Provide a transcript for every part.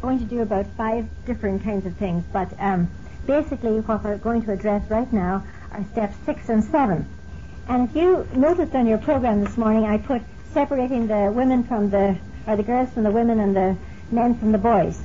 going to do about five different kinds of things, but um, basically what we're going to address right now are steps six and seven. And if you noticed on your program this morning, I put separating the women from the, or the girls from the women and the men from the boys.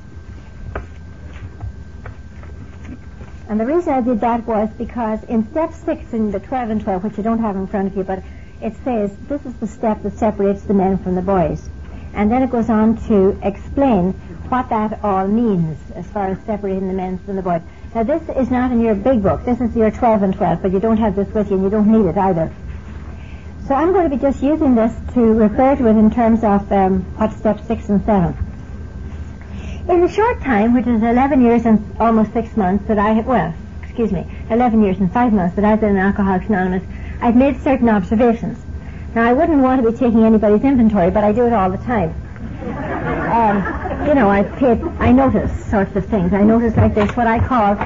And the reason I did that was because in step six in the 12 and 12, which you don't have in front of you, but it says this is the step that separates the men from the boys. And then it goes on to explain what that all means as far as separating the men from the boys. Now this is not in your big book. This is your 12 and 12, but you don't have this with you and you don't need it either. So I'm going to be just using this to refer to it in terms of um, what steps 6 and 7. In the short time, which is 11 years and almost 6 months that I have, well, excuse me, 11 years and 5 months that I've been in Alcoholics Anonymous, I've made certain observations. Now I wouldn't want to be taking anybody's inventory, but I do it all the time. Um, you know, I pay, I notice sorts of things. I notice like this, what I call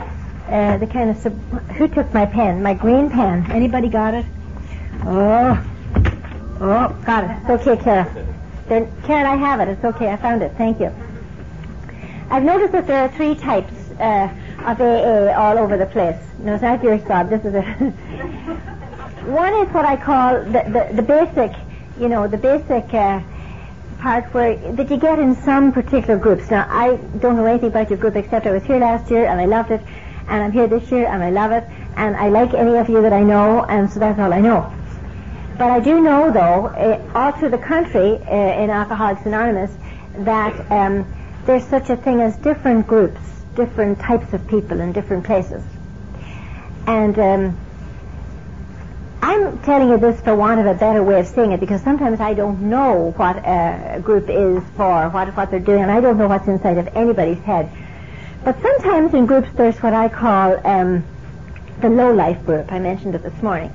uh, the kind of sub- who took my pen, my green pen. Anybody got it? Oh, oh, got it. It's okay, Kara. Then, Karen, I have it. It's okay. I found it. Thank you. I've noticed that there are three types uh, of AA all over the place. No, it's not yours, Bob. This is a. One is what I call the, the, the basic, you know, the basic uh, part where that you get in some particular groups. Now, I don't know anything about your group except I was here last year and I loved it, and I'm here this year and I love it, and I like any of you that I know, and so that's all I know. But I do know, though, uh, all through the country uh, in Alcoholics Anonymous, that um, there's such a thing as different groups, different types of people in different places. And um, I'm telling you this for want of a better way of saying it because sometimes I don't know what a group is for, what, what they're doing, and I don't know what's inside of anybody's head. But sometimes in groups there's what I call um, the low life group. I mentioned it this morning.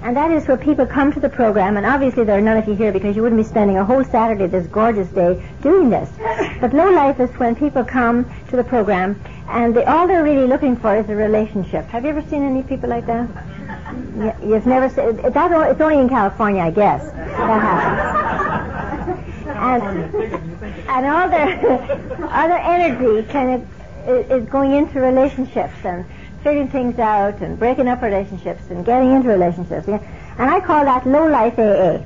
And that is where people come to the program, and obviously there are none of you here because you wouldn't be spending a whole Saturday this gorgeous day doing this. But low life is when people come to the program and they, all they're really looking for is a relationship. Have you ever seen any people like that? You've never seen that. It's only in California, I guess. That happens. And, and all their other energy kind of is going into relationships and figuring things out and breaking up relationships and getting into relationships. And I call that low life AA.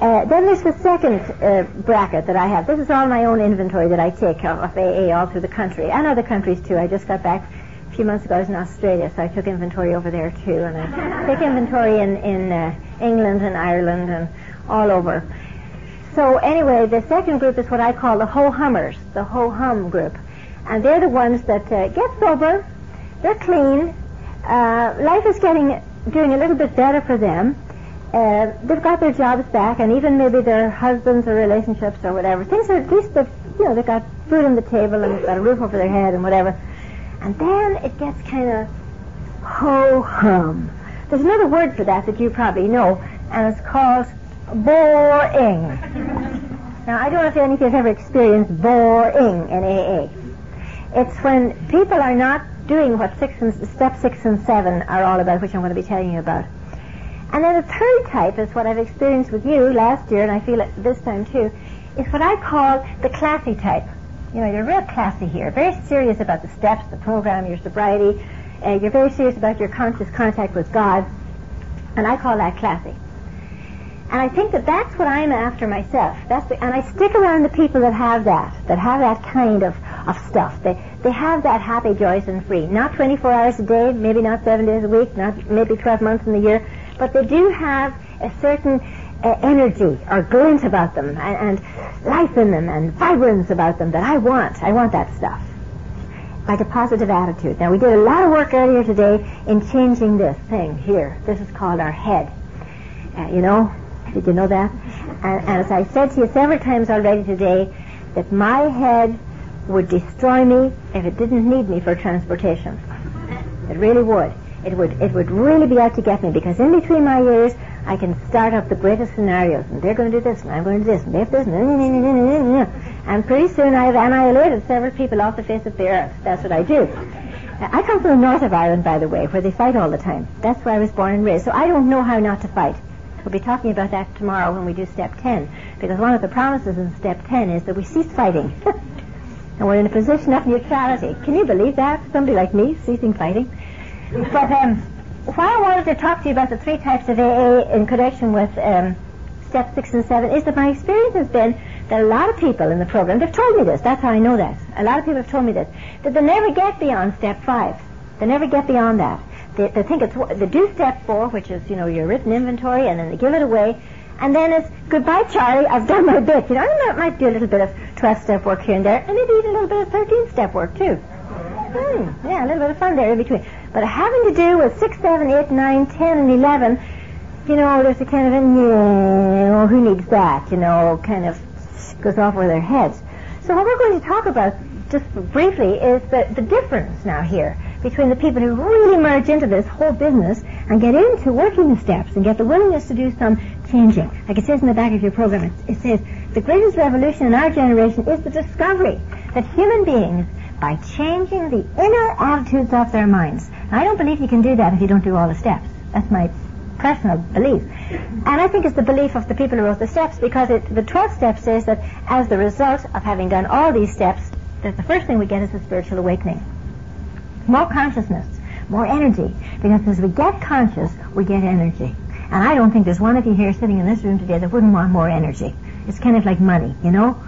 Uh, then there's the second uh, bracket that I have. This is all my own inventory that I take of, of AA all through the country and other countries too. I just got back a few months ago. I was in Australia, so I took inventory over there too, and I take inventory in in uh, England and Ireland and all over. So anyway, the second group is what I call the ho hummers, the ho hum group, and they're the ones that uh, get sober, they're clean. Uh, life is getting doing a little bit better for them. Uh, they've got their jobs back, and even maybe their husbands or relationships or whatever. Things are at least, they've you know, they've got food on the table and they've got a roof over their head and whatever. And then it gets kind of ho hum. There's another word for that that you probably know, and it's called boring. now, I don't know if any of you have ever experienced boring in AA. It's when people are not doing what six and, step six and seven are all about, which I'm going to be telling you about. And then the third type is what I've experienced with you last year, and I feel it this time too, is what I call the classy type. You know, you're real classy here, very serious about the steps, the program, your sobriety. Uh, you're very serious about your conscious contact with God, and I call that classy. And I think that that's what I'm after myself. That's the, and I stick around the people that have that, that have that kind of, of stuff. They, they have that happy, joyous, and free. Not 24 hours a day, maybe not seven days a week, not maybe 12 months in the year, but they do have a certain energy or glint about them and, and life in them and vibrance about them that I want. I want that stuff. Like a positive attitude. Now, we did a lot of work earlier today in changing this thing here. This is called our head. Uh, you know, did you know that? And, and as I said to you several times already today, that my head would destroy me if it didn't need me for transportation. It really would. It would it would really be out to get me because in between my ears I can start up the greatest scenarios and they're going to do this and I'm going to do this and they have this and, pretty soon I've annihilated several people off the face of the earth. That's what I do. I come from the north of Ireland, by the way, where they fight all the time. That's where I was born and raised. So I don't know how not to fight. We'll be talking about that tomorrow when we do step 10, because one of the promises in step 10 is that we cease fighting. and we're in a position of neutrality. Can you believe that? Somebody like me ceasing fighting. But um, why I wanted to talk to you about the three types of AA in connection with um, step six and seven is that my experience has been that a lot of people in the program, they've told me this, that's how I know that. A lot of people have told me this, that they never get beyond step five. They never get beyond that. They, they think it's, they do step four, which is, you know, your written inventory, and then they give it away, and then it's goodbye, Charlie. I've done my bit. You know, I might do a little bit of 12 step work here and there, and maybe even a little bit of 13 step work too. Yeah, a little bit of fun there in between. But having to do with 6, 7, 8, 9, 10, and 11, you know, there's a kind of a, yeah, who needs that? You know, kind of goes off over their heads. So what we're going to talk about just briefly is the, the difference now here between the people who really merge into this whole business and get into working the steps and get the willingness to do some changing. Like it says in the back of your program, it, it says, the greatest revolution in our generation is the discovery that human beings, by changing the inner attitudes of their minds, I don't believe you can do that if you don't do all the steps. That's my personal belief. And I think it's the belief of the people who wrote the steps because it, the 12th step says that as the result of having done all these steps, that the first thing we get is a spiritual awakening. More consciousness, more energy. Because as we get conscious, we get energy. And I don't think there's one of you here sitting in this room today that wouldn't want more energy. It's kind of like money, you know?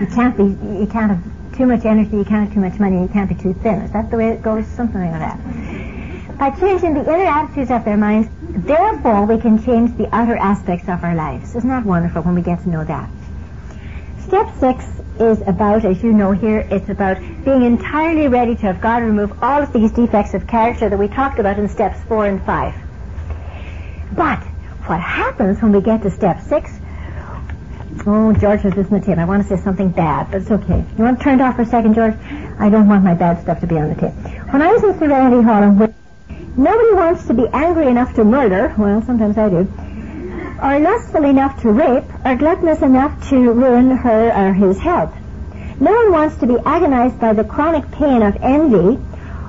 You can't be, you can't have too much energy, you can't have too much money, you can't be too thin. Is that the way it goes? Something like that. By changing the inner attitudes of their minds, therefore we can change the outer aspects of our lives. Isn't that wonderful when we get to know that? Step six is about, as you know here, it's about being entirely ready to have God remove all of these defects of character that we talked about in steps four and five. But what happens when we get to step six? Oh, George was listening to tape. I want to say something bad, but it's okay. You want to turn it off for a second, George? I don't want my bad stuff to be on the tape. When I was in Serenity Hall, and nobody wants to be angry enough to murder. Well, sometimes I do or lustful enough to rape, or gluttonous enough to ruin her or his health. No one wants to be agonized by the chronic pain of envy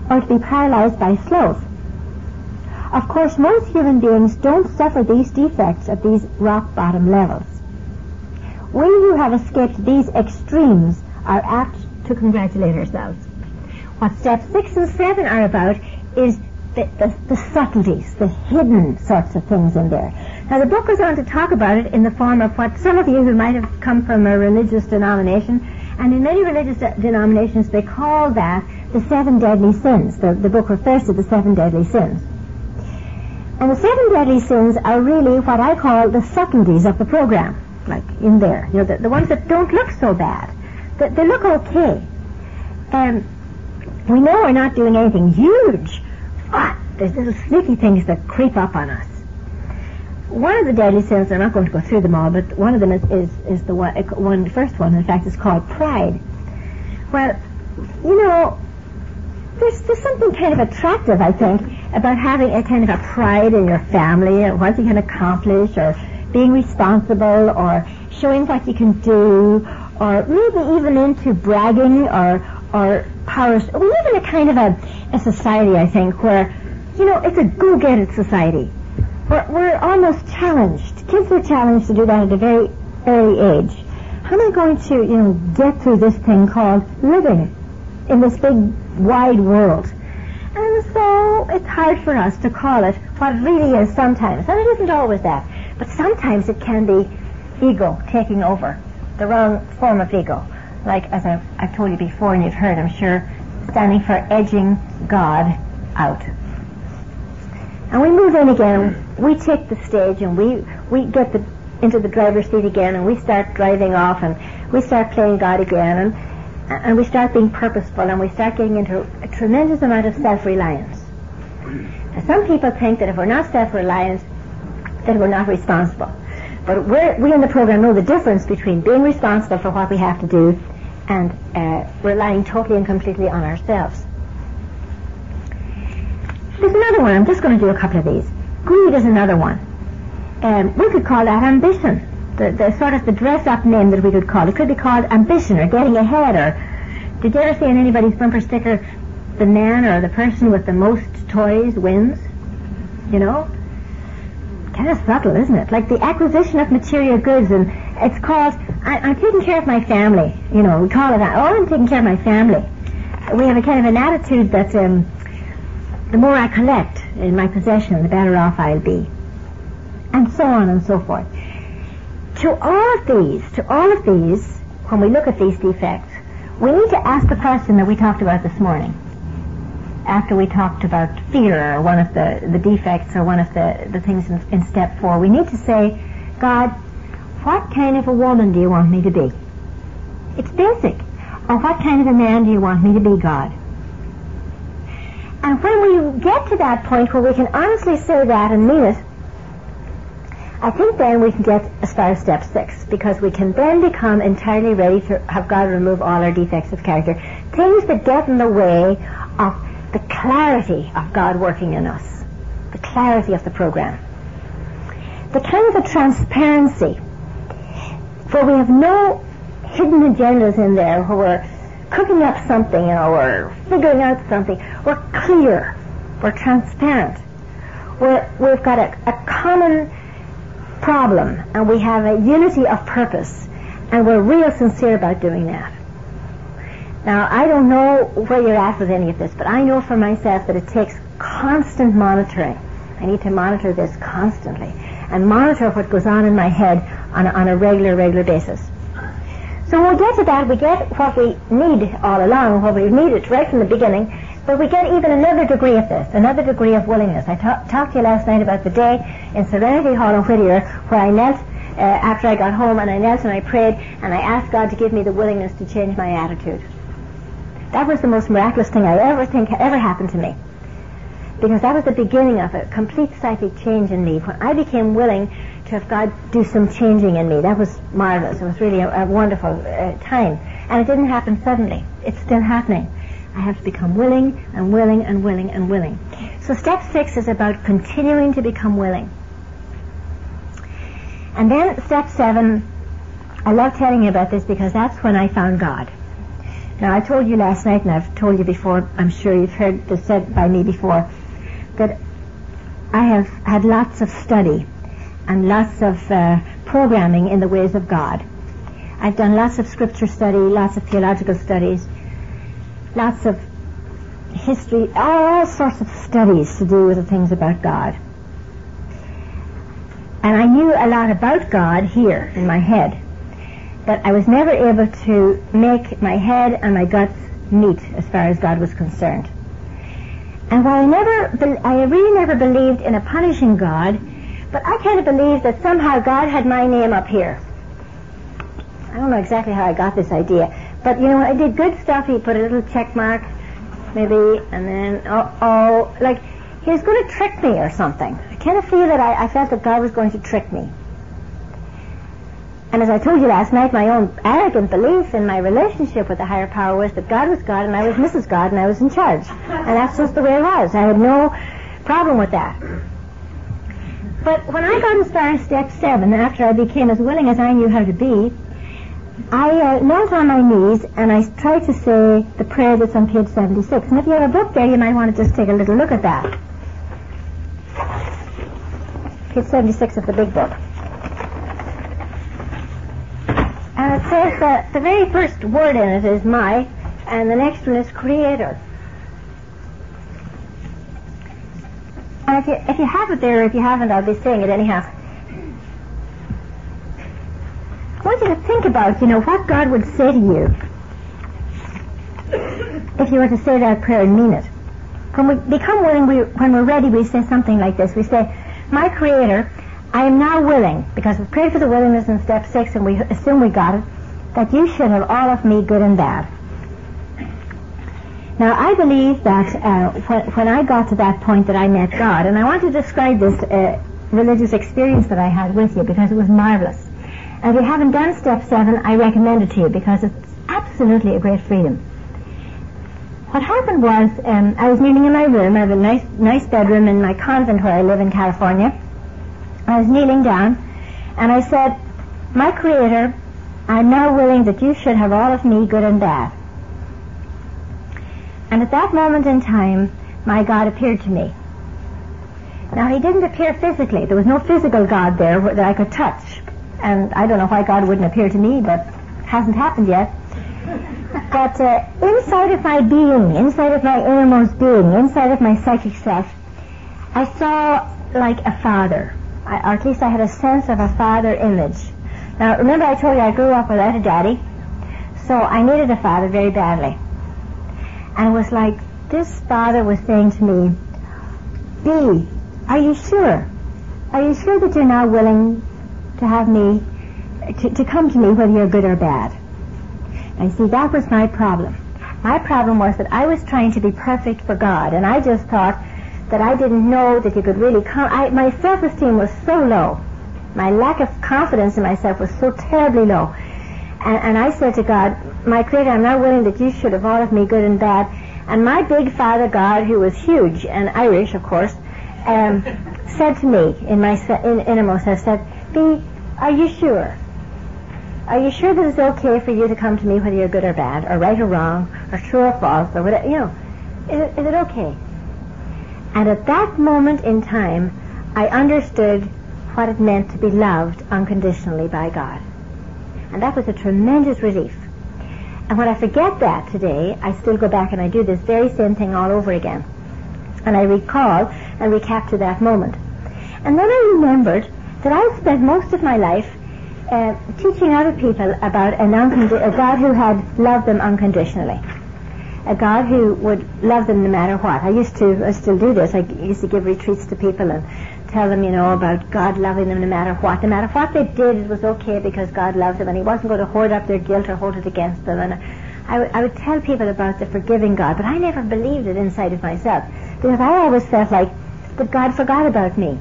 or to be paralyzed by sloth. Of course, most human beings don't suffer these defects at these rock bottom levels. We who have escaped these extremes are apt to congratulate ourselves. What steps six and seven are about is the, the, the subtleties, the hidden sorts of things in there. Now, the book goes on to talk about it in the form of what some of you who might have come from a religious denomination, and in many religious de- denominations, they call that the seven deadly sins. The, the book refers to the seven deadly sins. And the seven deadly sins are really what I call the subtleties of the program, like in there. You know, the, the ones that don't look so bad. That they look okay. And we know we're not doing anything huge, but there's little sneaky things that creep up on us one of the deadly sins, I'm not going to go through them all, but one of them is, is, is the one, one, the first one, in fact, is called pride. Well, you know, there's, there's something kind of attractive, I think, about having a kind of a pride in your family and what you can accomplish or being responsible or showing what you can do or maybe even into bragging or, or power. We live in a kind of a, a society, I think, where, you know, it's a go-get-it society we're, we're almost challenged. Kids are challenged to do that at a very early age. How am I going to, you know, get through this thing called living in this big, wide world? And so it's hard for us to call it what it really is sometimes. And it isn't always that. But sometimes it can be ego taking over, the wrong form of ego. Like, as I've, I've told you before, and you've heard, I'm sure, standing for edging God out. And we move in again. We take the stage and we, we get the, into the driver's seat again and we start driving off and we start playing God again and, and we start being purposeful and we start getting into a tremendous amount of self-reliance. Now, some people think that if we're not self-reliant, that we're not responsible. But we in the program know the difference between being responsible for what we have to do and uh, relying totally and completely on ourselves. There's another one. I'm just going to do a couple of these. Greed is another one. Um, we could call that ambition. The, the sort of the dress-up name that we could call it. could be called ambition or getting ahead or did you ever see on anybody's bumper sticker the man or the person with the most toys wins? You know? Kind of subtle, isn't it? Like the acquisition of material goods and It's called, I, am taking care of my family. You know, we call it that. Oh, I'm taking care of my family. We have a kind of an attitude that um, the more I collect in my possession, the better off I'll be. And so on and so forth. To all of these, to all of these, when we look at these defects, we need to ask the question that we talked about this morning. After we talked about fear or one of the, the defects or one of the, the things in, in step four, we need to say, God, what kind of a woman do you want me to be? It's basic. Or what kind of a man do you want me to be, God? And when we get to that point where we can honestly say that and mean it, I think then we can get as far as step six, because we can then become entirely ready to have God remove all our defects of character. Things that get in the way of the clarity of God working in us, the clarity of the program. The kind of transparency where we have no hidden agendas in there, where we're cooking up something, or figuring out something. We're clear. We're transparent. We're, we've got a, a common problem and we have a unity of purpose and we're real sincere about doing that. Now, I don't know where you're at with any of this, but I know for myself that it takes constant monitoring. I need to monitor this constantly and monitor what goes on in my head on a, on a regular, regular basis. So when we get to that, we get what we need all along, what we needed right from the beginning, but we get even another degree of this, another degree of willingness. I ta- talked to you last night about the day in Serenity Hall in Whittier where I knelt uh, after I got home and I knelt and I prayed and I asked God to give me the willingness to change my attitude. That was the most miraculous thing I ever think ever happened to me. Because that was the beginning of a complete psychic change in me. When I became willing to have God do some changing in me, that was marvelous. It was really a, a wonderful uh, time. And it didn't happen suddenly. It's still happening. I have to become willing and willing and willing and willing. So step six is about continuing to become willing. And then step seven, I love telling you about this because that's when I found God. Now I told you last night, and I've told you before, I'm sure you've heard this said by me before, that I have had lots of study and lots of uh, programming in the ways of God. I've done lots of scripture study, lots of theological studies, lots of history, all sorts of studies to do with the things about God. And I knew a lot about God here in my head, but I was never able to make my head and my guts meet as far as God was concerned. And while I never, I really never believed in a punishing God, but I kind of believed that somehow God had my name up here. I don't know exactly how I got this idea, but you know, I did good stuff. He put a little check mark, maybe, and then oh, oh like he was going to trick me or something. I kind of feel that I, I felt that God was going to trick me. And as I told you last night, my own arrogant belief in my relationship with the higher power was that God was God and I was Mrs. God and I was in charge. And that's just the way it was. I had no problem with that. But when I got as far as step seven, after I became as willing as I knew how to be, I uh, knelt on my knees and I tried to say the prayer that's on page 76. And if you have a book there, you might want to just take a little look at that. Page 76 of the big book. And it says that the very first word in it is my, and the next one is creator. And if you, if you have it there, if you haven't, I'll be saying it anyhow. I want you to think about, you know, what God would say to you if you were to say that prayer and mean it. When we become willing, we, when we're ready, we say something like this. We say, My Creator, I am now willing, because we prayed for the willingness in step six and we assume we got it, that you should have all of me good and bad. Now, I believe that uh, when, I got to that point that I met God, and I want to describe this uh, religious experience that I had with you because it was marvelous. And if you haven't done step seven, I recommend it to you because it's absolutely a great freedom. What happened was, um, I was kneeling in my room. I have a nice, nice bedroom in my convent where I live in California. I was kneeling down, and I said, "My Creator, I'm now willing that you should have all of me, good and bad." And at that moment in time, my God appeared to me. Now, he didn't appear physically. There was no physical God there that I could touch. And I don't know why God wouldn't appear to me, but it hasn't happened yet. But uh, inside of my being, inside of my innermost being, inside of my psychic self, I saw like a father. I, or at least I had a sense of a father image. Now, remember I told you I grew up without a daddy, so I needed a father very badly. And it was like this father was saying to me, B, are you sure? Are you sure that you're now willing to have me, to, to come to me whether you're good or bad? And see, that was my problem. My problem was that I was trying to be perfect for God, and I just thought that I didn't know that you could really come. I, my self-esteem was so low. My lack of confidence in myself was so terribly low. And, and I said to God, my Creator, I'm not willing that you should have all of me good and bad. And my big Father God, who was huge and Irish, of course, um, said to me in my in, innermost, I said, B, are you sure? Are you sure that it's okay for you to come to me whether you're good or bad, or right or wrong, or true or false, or whatever, you know? Is, is it okay? And at that moment in time, I understood what it meant to be loved unconditionally by God. And that was a tremendous relief. And when I forget that today, I still go back and I do this very same thing all over again. And I recall and recapture that moment. And then I remembered that I spent most of my life uh, teaching other people about an uncondi- a God who had loved them unconditionally a God who would love them no matter what. I used to, I still do this. I used to give retreats to people and tell them, you know, about God loving them no matter what. No matter what they did, it was okay because God loved them and He wasn't going to hoard up their guilt or hold it against them. And I, w- I would tell people about the forgiving God, but I never believed it inside of myself because I always felt like that God forgot about me.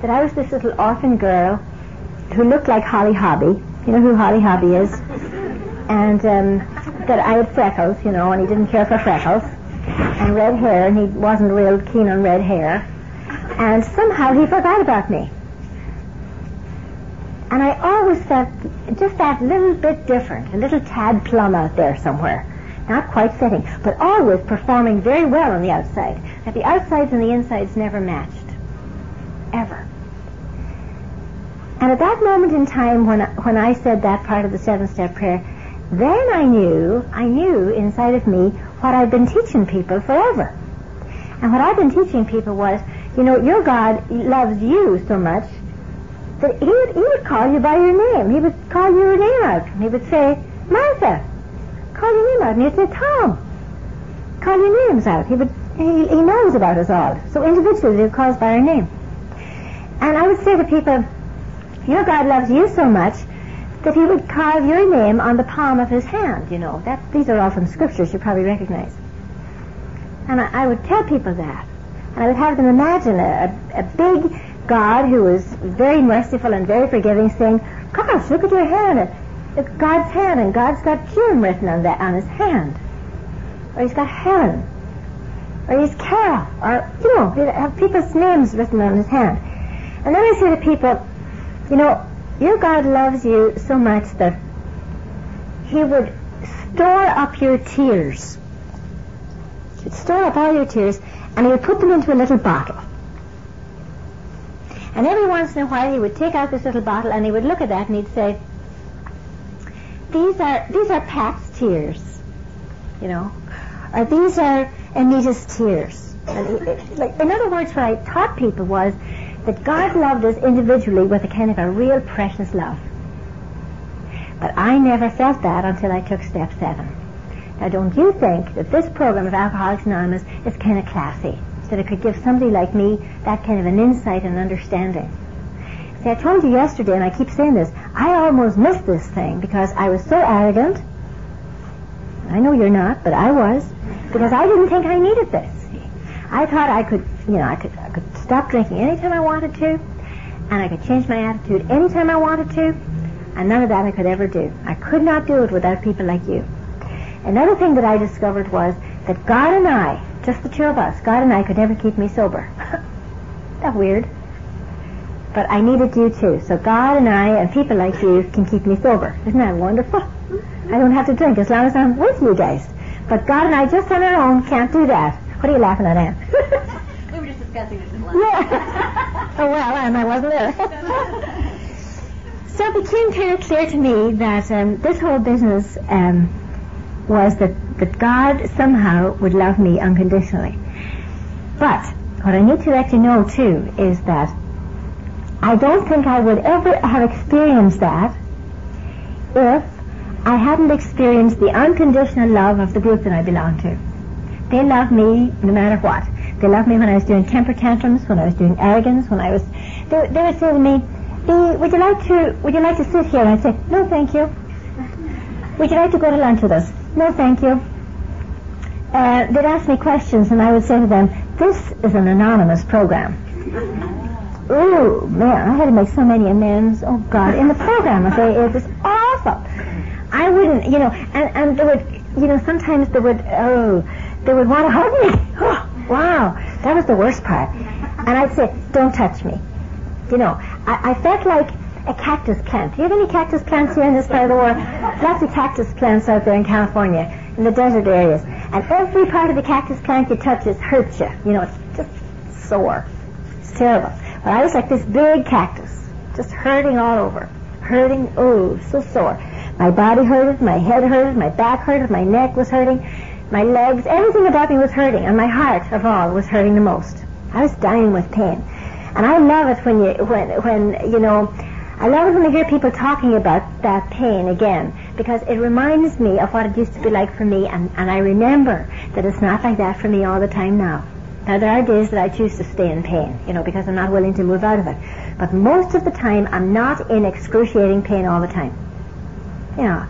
That I was this little orphan girl who looked like Holly Hobbie. You know who Holly Hobbie is? And um, that I had freckles, you know, and he didn't care for freckles, and red hair, and he wasn't real keen on red hair. And somehow he forgot about me. And I always felt just that little bit different, a little tad plum out there somewhere. Not quite fitting, but always performing very well on the outside. That the outsides and the insides never matched. Ever. And at that moment in time when I, when I said that part of the seven-step prayer, then I knew, I knew inside of me what I'd been teaching people forever. And what I'd been teaching people was, you know, your God loves you so much that he would, he would call you by your name. He would call your name out. And he would say, Martha, call your name out. And he'd say, Tom, call your names out. He would, he, he knows about us all. So individually he calls by our name. And I would say to people, your God loves you so much that he would carve your name on the palm of his hand, you know. That, these are all from scriptures you probably recognize. And I, I would tell people that. And I would have them imagine a, a, a big God who was very merciful and very forgiving saying, Gosh, look at your hand. It's God's hand, and God's got Jim written on that on his hand. Or he's got Helen. Or he's Carol. Or, you know, have people's names written on his hand. And then I say to people, you know, your God loves you so much that He would store up your tears. He'd store up all your tears and He would put them into a little bottle. And every once in a while He would take out this little bottle and He would look at that and He'd say, these are, these are Pat's tears, you know, or these are Anita's tears. And he, like, in other words, what I taught people was that God loved us individually with a kind of a real precious love. But I never felt that until I took step seven. Now don't you think that this program of Alcoholics Anonymous is kind of classy? That it could give somebody like me that kind of an insight and understanding. See, I told you yesterday, and I keep saying this, I almost missed this thing because I was so arrogant. I know you're not, but I was. Because I didn't think I needed this. I thought I could, you know, I could, I could stop drinking anytime I wanted to, and I could change my attitude anytime I wanted to, and none of that I could ever do. I could not do it without people like you. Another thing that I discovered was that God and I, just the two of us, God and I could never keep me sober. that weird? But I needed you too. So God and I and people like you can keep me sober. Isn't that wonderful? I don't have to drink as long as I'm with you guys. But God and I just on our own can't do that. What are you laughing at, Anne? just discussing this in Yeah. oh, well, and I wasn't there. So it became kind of clear to me that um, this whole business um, was that, that God somehow would love me unconditionally. But what I need to let you know too is that I don't think I would ever have experienced that if I hadn't experienced the unconditional love of the group that I belong to. They love me no matter what. They loved me when I was doing temper tantrums, when I was doing arrogance, when I was. They, they would say to me, "Would you like to? Would you like to sit here?" And I'd say, "No, thank you." Would you like to go to lunch with us? No, thank you. Uh, they'd ask me questions, and I would say to them, "This is an anonymous program." Ooh, man, I had to make so many amends. Oh God, in the program, okay, it was awful. I wouldn't, you know, and and they would, you know, sometimes they would, oh, they would want to hug me. Wow, that was the worst part. And I'd say, don't touch me. You know, I, I felt like a cactus plant. Do you have any cactus plants here in this part of the world? Lots of cactus plants out there in California, in the desert areas. And every part of the cactus plant you touch is hurts you. You know, it's just sore. It's terrible. But I was like this big cactus, just hurting all over. Hurting, oh, so sore. My body hurted, my head hurted, my back hurted, my neck was hurting, my legs, everything about me was hurting, and my heart of all was hurting the most. I was dying with pain. And I love it when you, when, when, you know, I love it when I hear people talking about that pain again, because it reminds me of what it used to be like for me, and, and I remember that it's not like that for me all the time now. Now there are days that I choose to stay in pain, you know, because I'm not willing to move out of it. But most of the time, I'm not in excruciating pain all the time you know,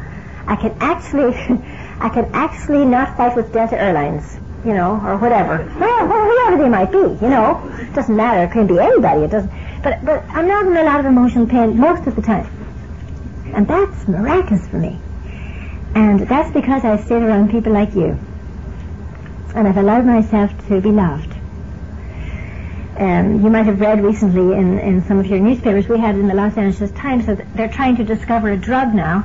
I can actually, I can actually not fight with Delta Airlines, you know, or whatever. Well, whoever they might be, you know, it doesn't matter. It can be anybody. It doesn't. But but I'm not in a lot of emotional pain most of the time, and that's miraculous for me. And that's because I stayed around people like you, and I've allowed myself to be loved. Um, you might have read recently in, in some of your newspapers, we had in the Los Angeles Times that they're trying to discover a drug now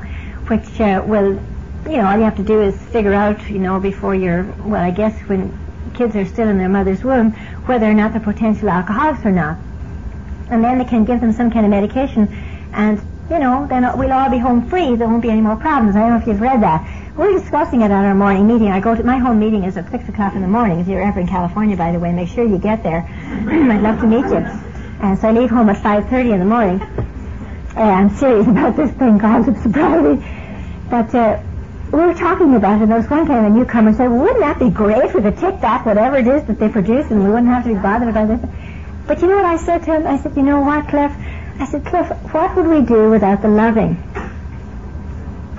which uh, will, you know, all you have to do is figure out, you know, before you're, well, I guess when kids are still in their mother's womb, whether or not they're potential alcoholics or not. And then they can give them some kind of medication, and, you know, then we'll all be home free. There won't be any more problems. I don't know if you've read that. We're discussing it at our morning meeting. I go to, my home meeting is at 6 o'clock in the morning. If you're ever in California, by the way, make sure you get there. I'd love to meet you. And so I leave home at 5.30 in the morning. I'm serious about this thing called sobriety. But uh, we were talking about it, and there was one time a newcomer said, well, wouldn't that be great for the Tic Tac, whatever it is that they produce, and we wouldn't have to be bothered about this? But you know what I said to him? I said, you know what, Cliff? I said, Cliff, what would we do without the loving?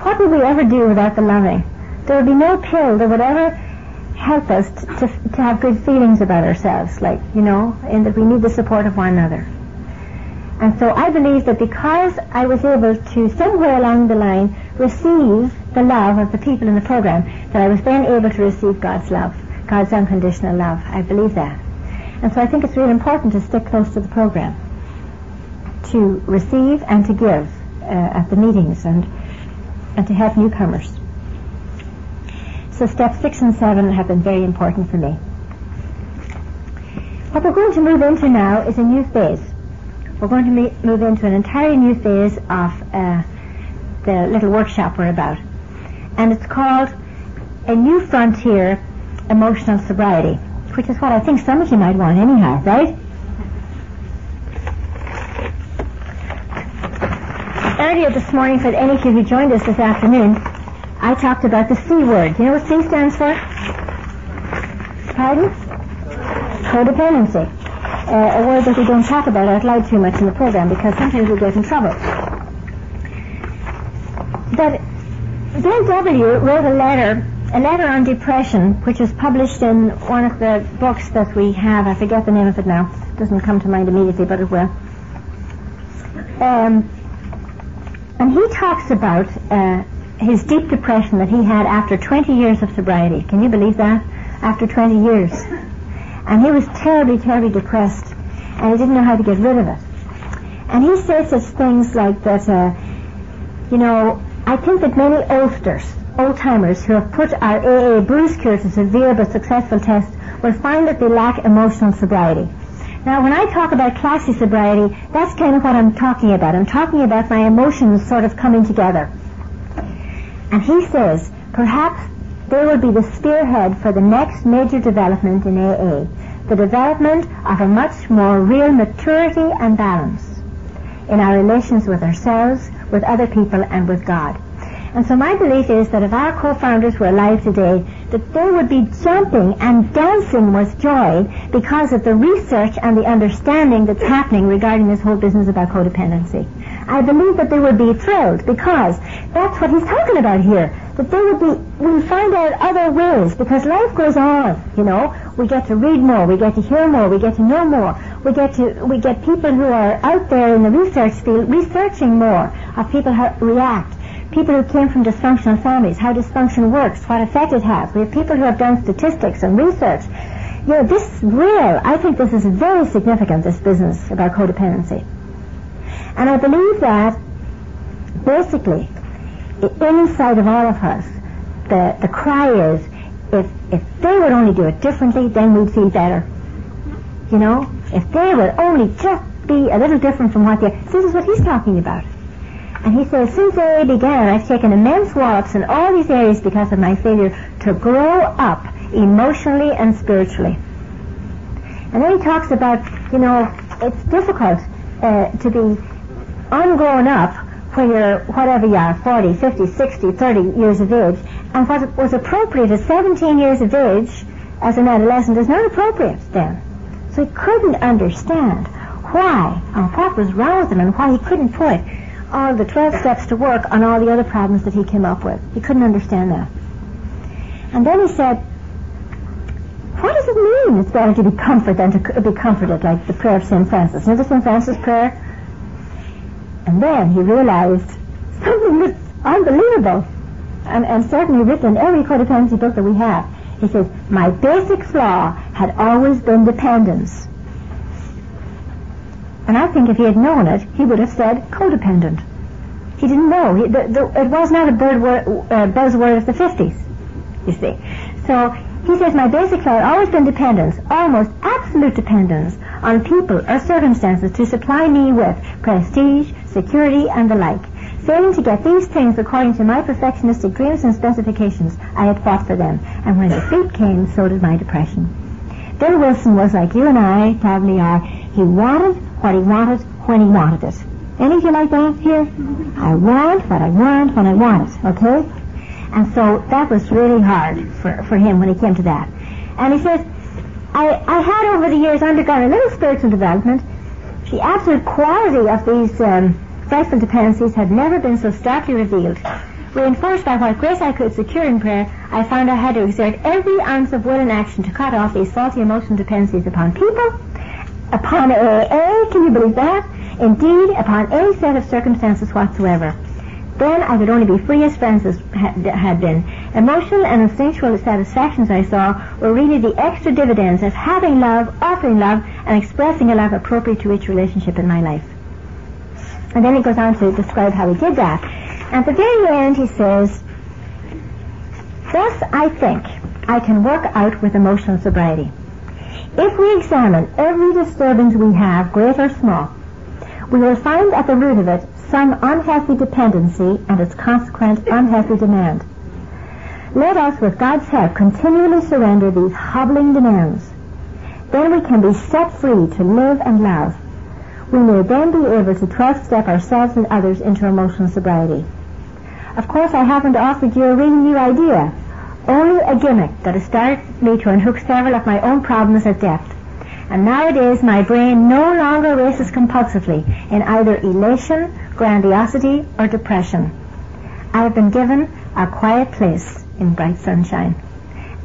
What would we ever do without the loving? There would be no pill that would ever help us to, to, to have good feelings about ourselves, like, you know, and that we need the support of one another. And so I believe that because I was able to somewhere along the line receive the love of the people in the program, that I was then able to receive God's love, God's unconditional love. I believe that. And so I think it's really important to stick close to the program, to receive and to give uh, at the meetings and, and to help newcomers. So steps six and seven have been very important for me. What we're going to move into now is a new phase we're going to move into an entirely new phase of uh, the little workshop we're about. And it's called A New Frontier Emotional Sobriety, which is what I think some of you might want anyhow, right? Earlier this morning, for any of you who joined us this afternoon, I talked about the C word. Do you know what C stands for? Pardon? Codependency uh, a word that we don't talk about out loud too much in the program because sometimes we get in trouble. But Bill W. wrote a letter, a letter on depression, which was published in one of the books that we have. I forget the name of it now. It doesn't come to mind immediately, but it will. Um, and he talks about uh, his deep depression that he had after 20 years of sobriety. Can you believe that? After 20 years. And he was terribly, terribly depressed, and he didn't know how to get rid of it. And he says such things like that, uh, you know, I think that many oldsters, old-timers who have put our AA bruise cure to severe but successful test will find that they lack emotional sobriety. Now, when I talk about classy sobriety, that's kind of what I'm talking about. I'm talking about my emotions sort of coming together. And he says, perhaps they will be the spearhead for the next major development in AA, the development of a much more real maturity and balance in our relations with ourselves, with other people, and with God. And so my belief is that if our co-founders were alive today, that they would be jumping and dancing with joy because of the research and the understanding that's happening regarding this whole business about codependency. I believe that they would be thrilled because that's what he's talking about here. That they would be, we find out other ways because life goes on, you know. We get to read more, we get to hear more, we get to know more. We get to, we get people who are out there in the research field researching more of people who react people who came from dysfunctional families, how dysfunction works, what effect it has. We have people who have done statistics and research. You know, this real, I think this is very significant, this business about codependency. And I believe that basically, inside of all of us, the, the cry is, if, if they would only do it differently, then we'd feel better. You know? If they would only just be a little different from what they are. this is what he's talking about. And he says, since I began, I've taken immense wallops in all these areas because of my failure to grow up emotionally and spiritually. And then he talks about, you know, it's difficult uh, to be ungrown up when you're whatever you are, 40, 50, 60, 30 years of age, and what was appropriate at 17 years of age as an adolescent is not appropriate then. So he couldn't understand why and what was wrong with him and why he couldn't put all the 12 steps to work on all the other problems that he came up with. He couldn't understand that. And then he said, what does it mean it's better to be comforted than to be comforted, like the prayer of St. Francis? The St. Francis prayer? And then he realized something that's unbelievable, and, and certainly written in every codependency book that we have. He says, my basic flaw had always been dependence. And I think if he had known it, he would have said codependent. He didn't know. He, the, the, it was not a uh, buzzword of the 50s, you see. So he says, my basic flaw had always been dependence, almost absolute dependence on people or circumstances to supply me with prestige, security, and the like. Failing to get these things according to my perfectionistic dreams and specifications, I had fought for them. And when defeat came, so did my depression. Bill Wilson was like you and I probably are. He wanted what he wanted when he wanted it. Any of you like that here? I want what I want when I want it, okay? And so that was really hard for, for him when he came to that. And he says, I, I had over the years undergone a little spiritual development. The absolute quality of these um, dependencies had never been so starkly revealed. Reinforced by what grace I could secure in prayer, I found I had to exert every ounce of will and action to cut off these faulty emotional dependencies upon people upon AA, can you believe that? Indeed, upon any set of circumstances whatsoever. Then I could only be free as Francis had been. Emotional and instinctual satisfactions I saw were really the extra dividends of having love, offering love, and expressing a love appropriate to each relationship in my life. And then he goes on to describe how he did that. At the very end, he says, Thus I think I can work out with emotional sobriety. If we examine every disturbance we have, great or small, we will find at the root of it some unhealthy dependency and its consequent unhealthy demand. Let us, with God's help, continually surrender these hobbling demands. Then we can be set free to live and love. We may then be able to 12-step ourselves and others into emotional sobriety. Of course, I haven't offered you a really new idea, only a gimmick that has started me to unhook several of my own problems at depth. And nowadays my brain no longer races compulsively in either elation, grandiosity, or depression. I have been given a quiet place in bright sunshine.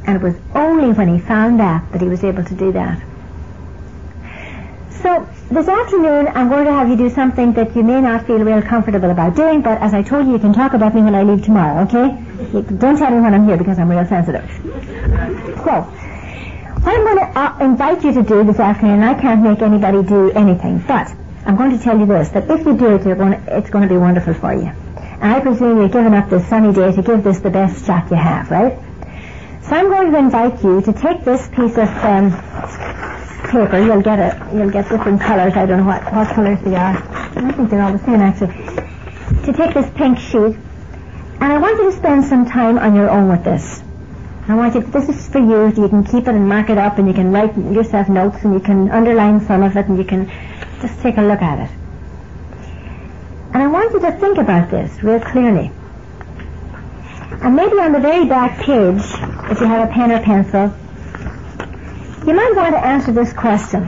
And it was only when he found that that he was able to do that. So this afternoon I'm going to have you do something that you may not feel real comfortable about doing, but as I told you, you can talk about me when I leave tomorrow, okay? Don't tell me when I'm here because I'm real sensitive. So, I'm going to uh, invite you to do this afternoon, and I can't make anybody do anything, but I'm going to tell you this, that if you do it, going to, it's going to be wonderful for you. And I presume you're giving up this sunny day to give this the best shot you have, right? So I'm going to invite you to take this piece of um, paper, you'll get a you'll get different colours. I don't know what what colours they are. I think they're all the same actually. To take this pink sheet, and I want you to spend some time on your own with this. I want you. This is for you. You can keep it and mark it up, and you can write yourself notes, and you can underline some of it, and you can just take a look at it. And I want you to think about this real clearly. And maybe on the very back page, if you have a pen or pencil, you might want to answer this question.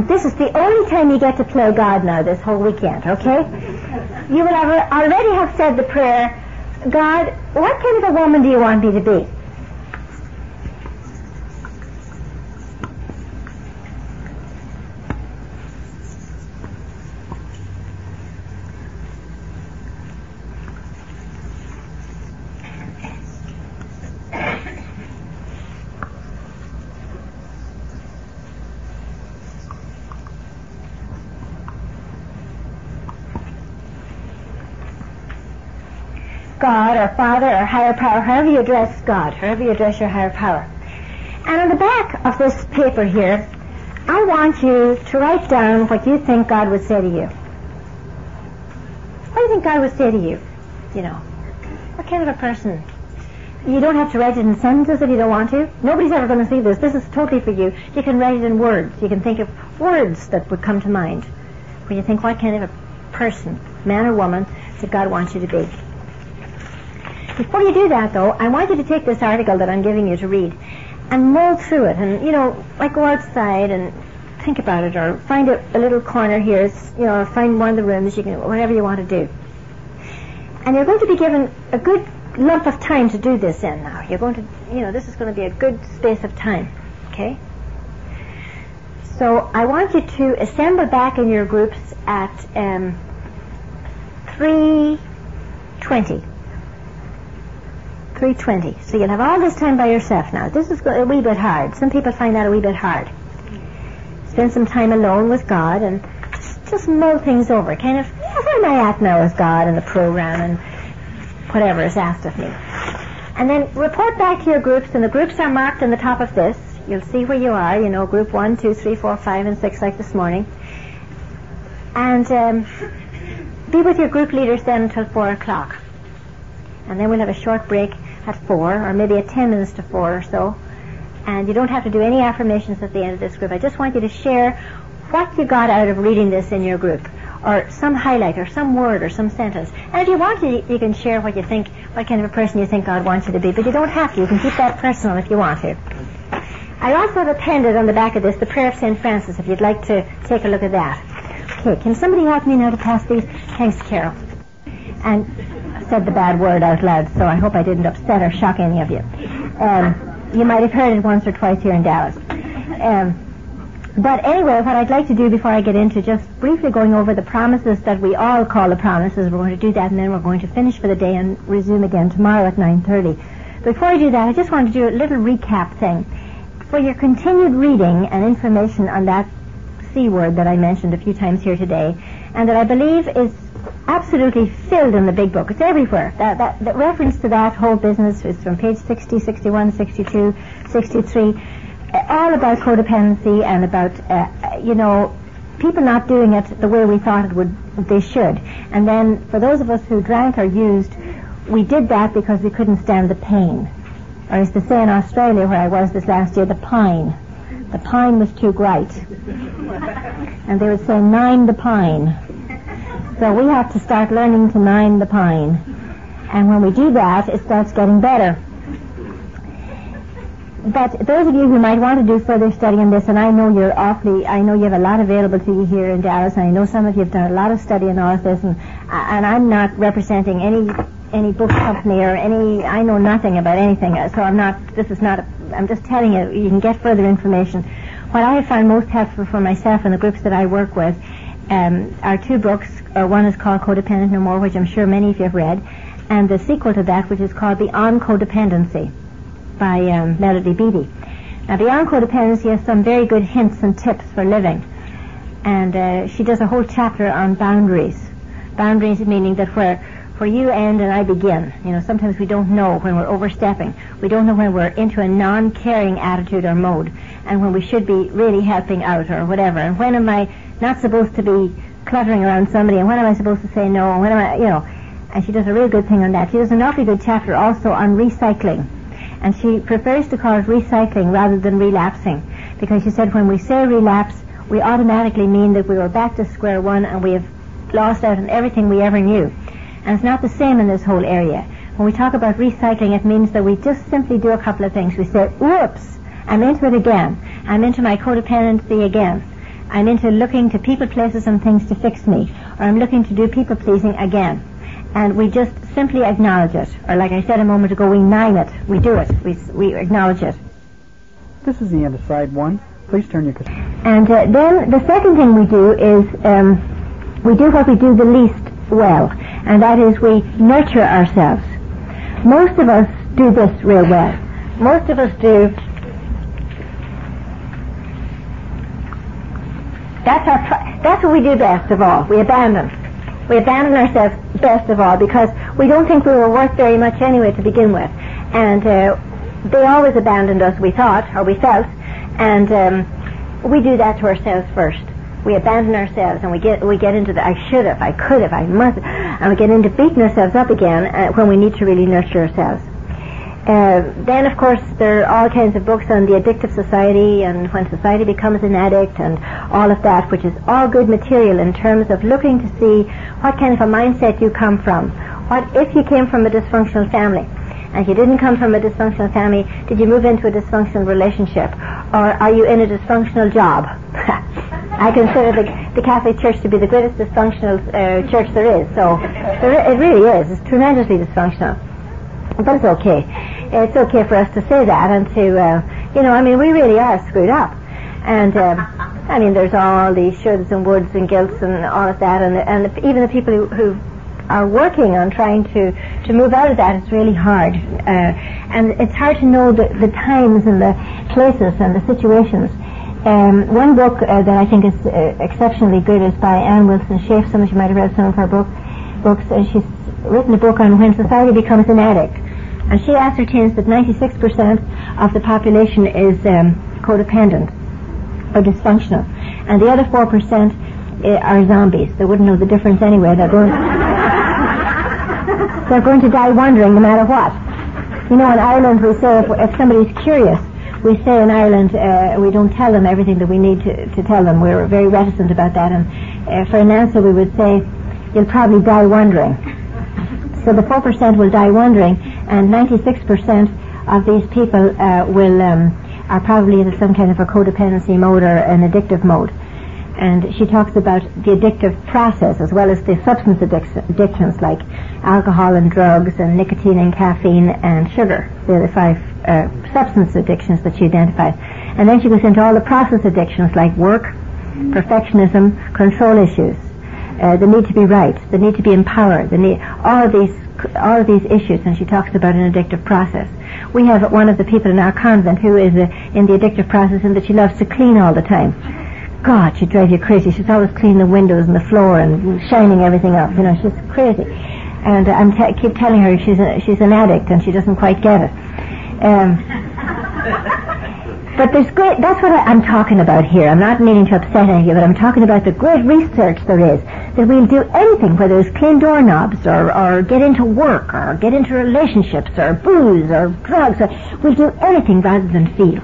And this is the only time you get to play God now this whole weekend, okay? You will already have said the prayer, God, what kind of a woman do you want me to be? God or Father or higher power, however you address God, however you address your higher power. And on the back of this paper here, I want you to write down what you think God would say to you. What do you think God would say to you? You know, what kind of a person? You don't have to write it in sentences if you don't want to. Nobody's ever going to see this. This is totally for you. You can write it in words. You can think of words that would come to mind when you think what kind of a person, man or woman, that God wants you to be. Before you do that, though, I want you to take this article that I'm giving you to read and mull through it and, you know, like go outside and think about it or find a, a little corner here, you know, find one of the rooms, you can, whatever you want to do. And you're going to be given a good lump of time to do this in now. You're going to, you know, this is going to be a good space of time, okay? So I want you to assemble back in your groups at um, 3.20. 3.20. So you'll have all this time by yourself now. This is a wee bit hard. Some people find that a wee bit hard. Spend some time alone with God and just, just mull things over. Kind of, yeah, where am I at now with God and the program and whatever is asked of me. And then report back to your groups, and the groups are marked on the top of this. You'll see where you are, you know, group one, two, three, four, five, and 6 like this morning. And um, be with your group leaders then until 4 o'clock. And then we'll have a short break at four, or maybe at ten minutes to four or so. And you don't have to do any affirmations at the end of this group. I just want you to share what you got out of reading this in your group, or some highlight, or some word, or some sentence. And if you want to, you can share what you think, what kind of a person you think God wants you to be. But you don't have to. You can keep that personal if you want to. I also have appended on the back of this the prayer of St. Francis, if you'd like to take a look at that. Okay, can somebody help me now to pass these? Thanks, Carol. And said the bad word out loud, so I hope I didn't upset or shock any of you. Um, you might have heard it once or twice here in Dallas. Um, but anyway, what I'd like to do before I get into just briefly going over the promises that we all call the promises, we're going to do that and then we're going to finish for the day and resume again tomorrow at 9.30. Before I do that, I just want to do a little recap thing. For your continued reading and information on that C word that I mentioned a few times here today, and that I believe is absolutely filled in the big book. It's everywhere. That, that, reference to that whole business is from page 60, 61, 62, 63, all about codependency and about, uh, you know, people not doing it the way we thought it would, they should. And then for those of us who drank or used, we did that because we couldn't stand the pain. Or as to say in Australia where I was this last year, the pine. The pine was too great. And they would say, nine the pine. So we have to start learning to nine the pine. And when we do that, it starts getting better. But those of you who might want to do further study on this, and I know you're awfully, I know you have a lot available to you here in Dallas, and I know some of you have done a lot of study on all of this, and, and I'm not representing any any book company or any, I know nothing about anything, so I'm not, this is not, a, I'm just telling you, you can get further information. What I have found most helpful for myself and the groups that I work with um, are two books. Uh, one is called Codependent No More, which I'm sure many of you have read, and the sequel to that, which is called Beyond Codependency by um, Melody Beattie. Now, Beyond Codependency has some very good hints and tips for living, and uh, she does a whole chapter on boundaries. Boundaries meaning that where where you end and I begin. You know, sometimes we don't know when we're overstepping. We don't know when we're into a non-caring attitude or mode, and when we should be really helping out or whatever. And when am I not supposed to be cluttering around somebody? And when am I supposed to say no? And when am I, you know? And she does a real good thing on that. She does an awfully good chapter also on recycling, and she prefers to call it recycling rather than relapsing, because she said when we say relapse, we automatically mean that we were back to square one and we have lost out on everything we ever knew. And it's not the same in this whole area. When we talk about recycling, it means that we just simply do a couple of things. We say, whoops, I'm into it again. I'm into my codependency again. I'm into looking to people, places, and things to fix me. Or I'm looking to do people pleasing again. And we just simply acknowledge it. Or like I said a moment ago, we name it. We do it. We, we acknowledge it. This is the end of side one. Please turn your... And uh, then the second thing we do is um, we do what we do the least well and that is we nurture ourselves. Most of us do this real well. Most of us do. That's our. That's what we do best of all. We abandon. We abandon ourselves best of all because we don't think we were worth very much anyway to begin with, and uh, they always abandoned us. We thought or we felt, and um, we do that to ourselves first we abandon ourselves and we get we get into the I should have, I could have, I must, and we get into beating ourselves up again uh, when we need to really nurture ourselves. Uh, then, of course, there are all kinds of books on the addictive society and when society becomes an addict and all of that, which is all good material in terms of looking to see what kind of a mindset you come from. What if you came from a dysfunctional family? and you didn't come from a dysfunctional family, did you move into a dysfunctional relationship? Or are you in a dysfunctional job? I consider the, the Catholic Church to be the greatest dysfunctional uh, church there is. So there, it really is. It's tremendously dysfunctional. But it's okay. It's okay for us to say that and to, uh, you know, I mean, we really are screwed up. And, um, I mean, there's all these shoulds and woods and guilts and all of that, and, and even the people who, who are working on trying to, to move out of that, it's really hard. Uh, and it's hard to know the, the times and the places and the situations. Um, one book uh, that I think is uh, exceptionally good is by Anne Wilson Schaef. Some of you might have read some of her book, books. Uh, she's written a book on when society becomes an addict. And she ascertains that 96% of the population is um, codependent or dysfunctional. And the other 4% uh, are zombies. They wouldn't know the difference anyway. They're going... They're going to die wondering no matter what. You know, in Ireland we say if, if somebody's curious, we say in Ireland uh, we don't tell them everything that we need to, to tell them. We're very reticent about that. And uh, for an answer we would say, you'll probably die wondering. So the 4% will die wondering, and 96% of these people uh, will um, are probably in some kind of a codependency mode or an addictive mode and she talks about the addictive process as well as the substance addictions like alcohol and drugs and nicotine and caffeine and sugar. They're the five uh, substance addictions that she identifies. And then she goes into all the process addictions like work, perfectionism, control issues, uh, the need to be right, the need to be empowered, the need, all of these all of these issues, and she talks about an addictive process. We have one of the people in our convent who is uh, in the addictive process in that she loves to clean all the time. God, she drives you crazy. She's always cleaning the windows and the floor and shining everything up. You know, she's crazy. And I keep telling her she's a, she's an addict and she doesn't quite get it. Um, but there's great, that's what I, am talking about here. I'm not meaning to upset any of you, but I'm talking about the great research there is that we'll do anything, whether it's clean doorknobs or, or get into work or get into relationships or booze or drugs. Or, we'll do anything rather than feel.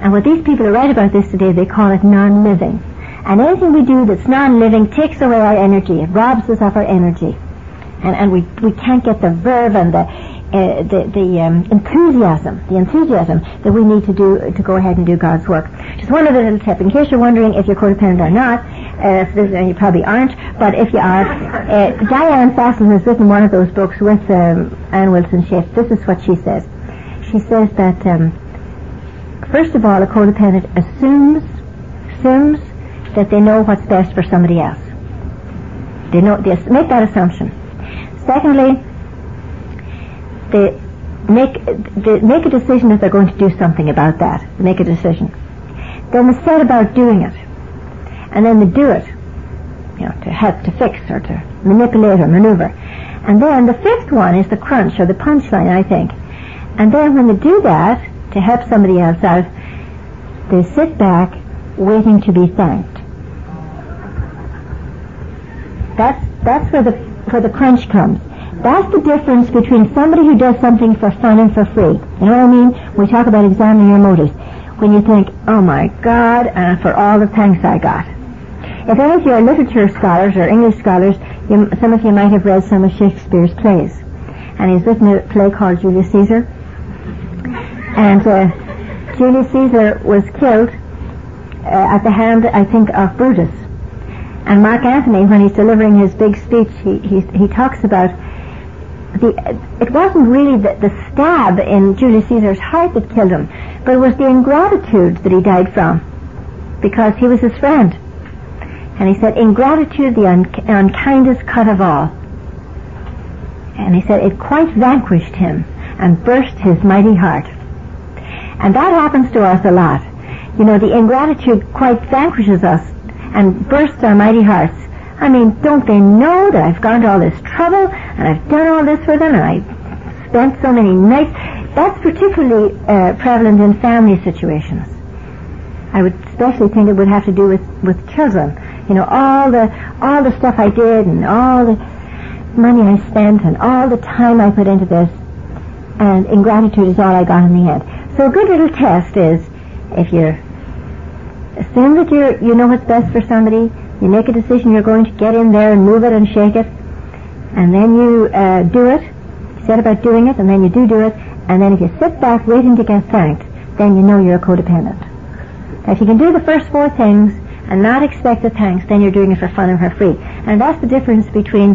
And what these people are right about this today, they call it non-living. And anything we do that's non-living takes away our energy. It robs us of our energy. And, and we, we can't get the verve and the, uh, the, the um, enthusiasm, the enthusiasm that we need to do to go ahead and do God's work. Just one other little tip, in case you're wondering if you're codependent or not, uh, and you probably aren't, but if you are, uh, Diane Fassel has written one of those books with um, Anne Wilson Schaef. This is what she says. She says that um, First of all, a codependent assumes, assumes that they know what's best for somebody else. They know, they make that assumption. Secondly, they make, make a decision that they're going to do something about that. Make a decision. Then they set about doing it. And then they do it. you know, to help to fix or to manipulate or maneuver. And then the fifth one is the crunch or the punchline, I think. And then when they do that, to help somebody else out, they sit back waiting to be thanked. That's, that's where the, where the crunch comes. That's the difference between somebody who does something for fun and for free. You know what I mean? We talk about examining your motives. When you think, oh my God, and for all the thanks I got. If any of you are literature scholars or English scholars, you, some of you might have read some of Shakespeare's plays. And he's written a play called Julius Caesar. And uh, Julius Caesar was killed uh, at the hand, I think, of Brutus. And Mark Antony, when he's delivering his big speech, he, he, he talks about the, it wasn't really the, the stab in Julius Caesar's heart that killed him, but it was the ingratitude that he died from, because he was his friend. And he said, ingratitude, the un- unkindest cut of all. And he said, it quite vanquished him and burst his mighty heart. And that happens to us a lot. You know, the ingratitude quite vanquishes us and bursts our mighty hearts. I mean, don't they know that I've gone to all this trouble and I've done all this for them and I spent so many nights? That's particularly uh, prevalent in family situations. I would especially think it would have to do with, with children. You know, all the all the stuff I did and all the money I spent and all the time I put into this and ingratitude is all I got in the end. So a good little test is if you assume that you you know what's best for somebody, you make a decision you're going to get in there and move it and shake it, and then you uh, do it, You set about doing it, and then you do do it, and then if you sit back waiting to get thanked, then you know you're a codependent. If you can do the first four things and not expect the thanks, then you're doing it for fun and for free. And that's the difference between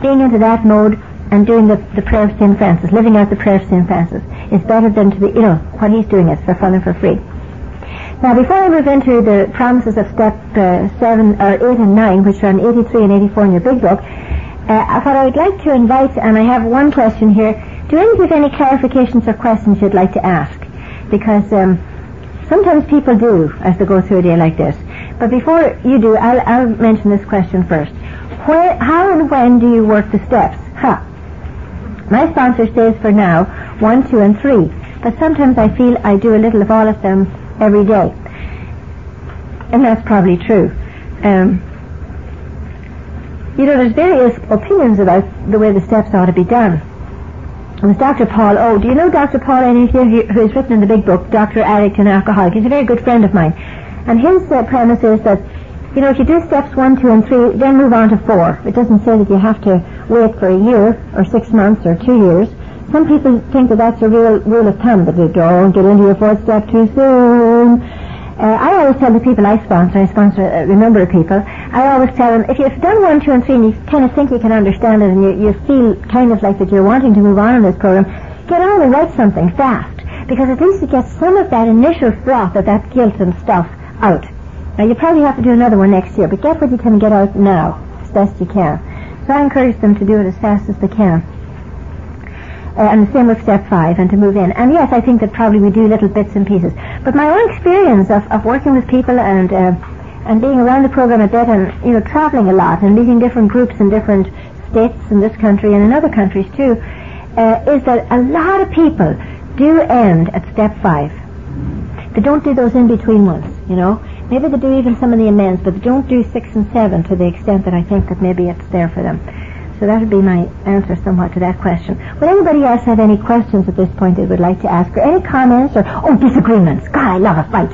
being into that mode and doing the, the prayer of St. Francis, living out the prayer of St. Francis. It's better than to be, you know, what he's doing is for fun and for free. Now, before I move into the promises of step uh, 7, or 8 and 9, which are in 83 and 84 in your big book, uh, what I would like to invite, and I have one question here, do any have any clarifications or questions you'd like to ask? Because um, sometimes people do as they go through a day like this. But before you do, I'll, I'll mention this question first. Where, how and when do you work the steps? Huh. My sponsor says for now, 1, 2, and 3. But sometimes I feel I do a little of all of them every day. And that's probably true. Um, you know, there's various opinions about the way the steps ought to be done. There's Dr. Paul Oh, Do you know Dr. Paul Any who has written in the big book, Dr. Addict and Alcoholic? He's a very good friend of mine. And his uh, premise is that, you know, if you do steps one, two, and three, then move on to four. It doesn't say that you have to wait for a year or six months or two years. Some people think that that's a real rule of thumb, that you don't get into your fourth step too soon. Uh, I always tell the people I sponsor, I sponsor a, number of people, I always tell them, if you've done one, two, and three, and you kind of think you can understand it, and you, you feel kind of like that you're wanting to move on in this program, get on and write something fast, because at least you get some of that initial froth of that guilt and stuff out. Now, you probably have to do another one next year, but get what you can get out now, as best you can. So I encourage them to do it as fast as they can uh, and the same with step five, and to move in. And yes, I think that probably we do little bits and pieces. But my own experience of, of working with people and uh, and being around the program a bit, and you know, traveling a lot and meeting different groups in different states in this country and in other countries too, uh, is that a lot of people do end at step five. They don't do those in between ones, you know. Maybe they do even some of the amends, but they don't do six and seven to the extent that I think that maybe it's there for them. So that would be my answer somewhat to that question. Would anybody else have any questions at this point they would like to ask, or any comments, or oh, disagreements? God, I love a fight.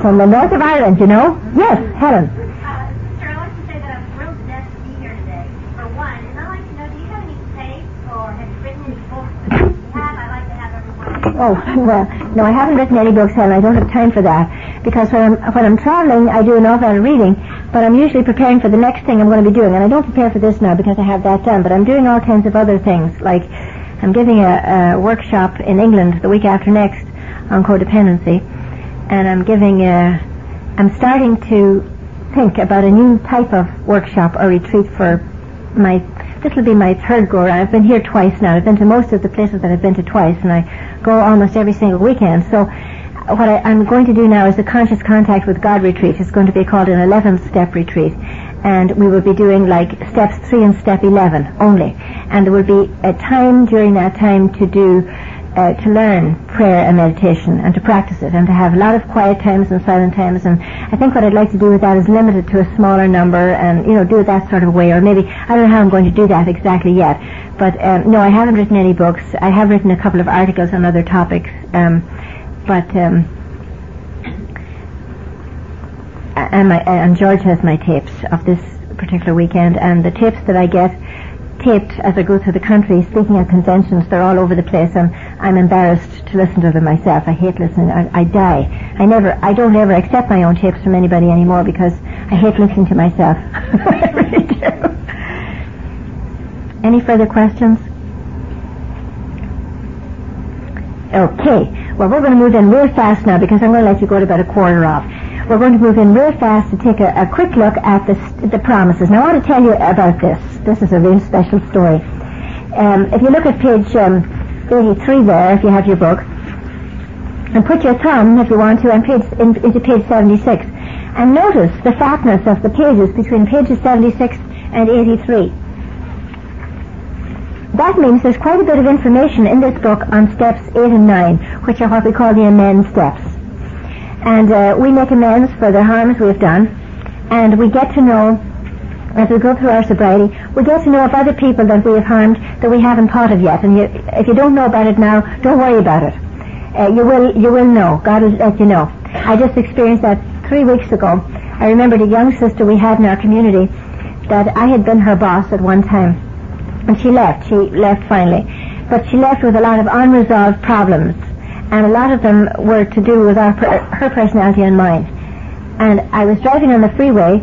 From the north of Ireland, you know. Yes, Helen. Sir, I'd like to say that I'm thrilled to ask you here today. For one, and I'd like to know do you have any tapes or have you written any books that you have? I like to have everyone. Oh, well, no, I haven't written any books, Helen. I don't have time for that. Because when I'm, when I'm traveling, I do an awful lot of reading, but I'm usually preparing for the next thing I'm going to be doing. And I don't prepare for this now because I have that done, but I'm doing all kinds of other things. Like, I'm giving a, a workshop in England the week after next on codependency. And I'm giving a, I'm starting to think about a new type of workshop or retreat for my this will be my third go around. I've been here twice now. I've been to most of the places that I've been to twice, and I go almost every single weekend. So what I, am going to do now is the Conscious Contact with God retreat. It's going to be called an 11th step retreat. And we will be doing like steps 3 and step 11 only. And there will be a time during that time to do uh, to learn prayer and meditation and to practice it and to have a lot of quiet times and silent times and I think what I'd like to do with that is limit it to a smaller number and you know do it that sort of way or maybe I don't know how I'm going to do that exactly yet but um, no I haven't written any books I have written a couple of articles on other topics um, but um, and, my, and George has my tapes of this particular weekend and the tapes that I get taped as I go through the country speaking at conventions. They're all over the place, and I'm embarrassed to listen to them myself. I hate listening. I, I die. I never. I don't ever accept my own tapes from anybody anymore because I hate listening to myself. I really do. Any further questions? Okay. Well, we're going to move in real fast now because I'm going to let you go to about a quarter off. We're going to move in real fast to take a, a quick look at the, the promises. Now, I want to tell you about this. This is a real special story. Um, if you look at page um, 83 there, if you have your book, and put your thumb, if you want to, on page, in, into page 76, and notice the fatness of the pages between pages 76 and 83. That means there's quite a bit of information in this book on steps 8 and 9, which are what we call the amend steps. And uh, we make amends for the harms we've done, and we get to know, as we go through our sobriety, we get to know of other people that we have harmed that we haven't thought of yet. And you, if you don't know about it now, don't worry about it. Uh, you will, you will know. God will let you know. I just experienced that three weeks ago. I remembered a young sister we had in our community that I had been her boss at one time. And she left. She left finally. But she left with a lot of unresolved problems and a lot of them were to do with our, her personality and mine. And I was driving on the freeway,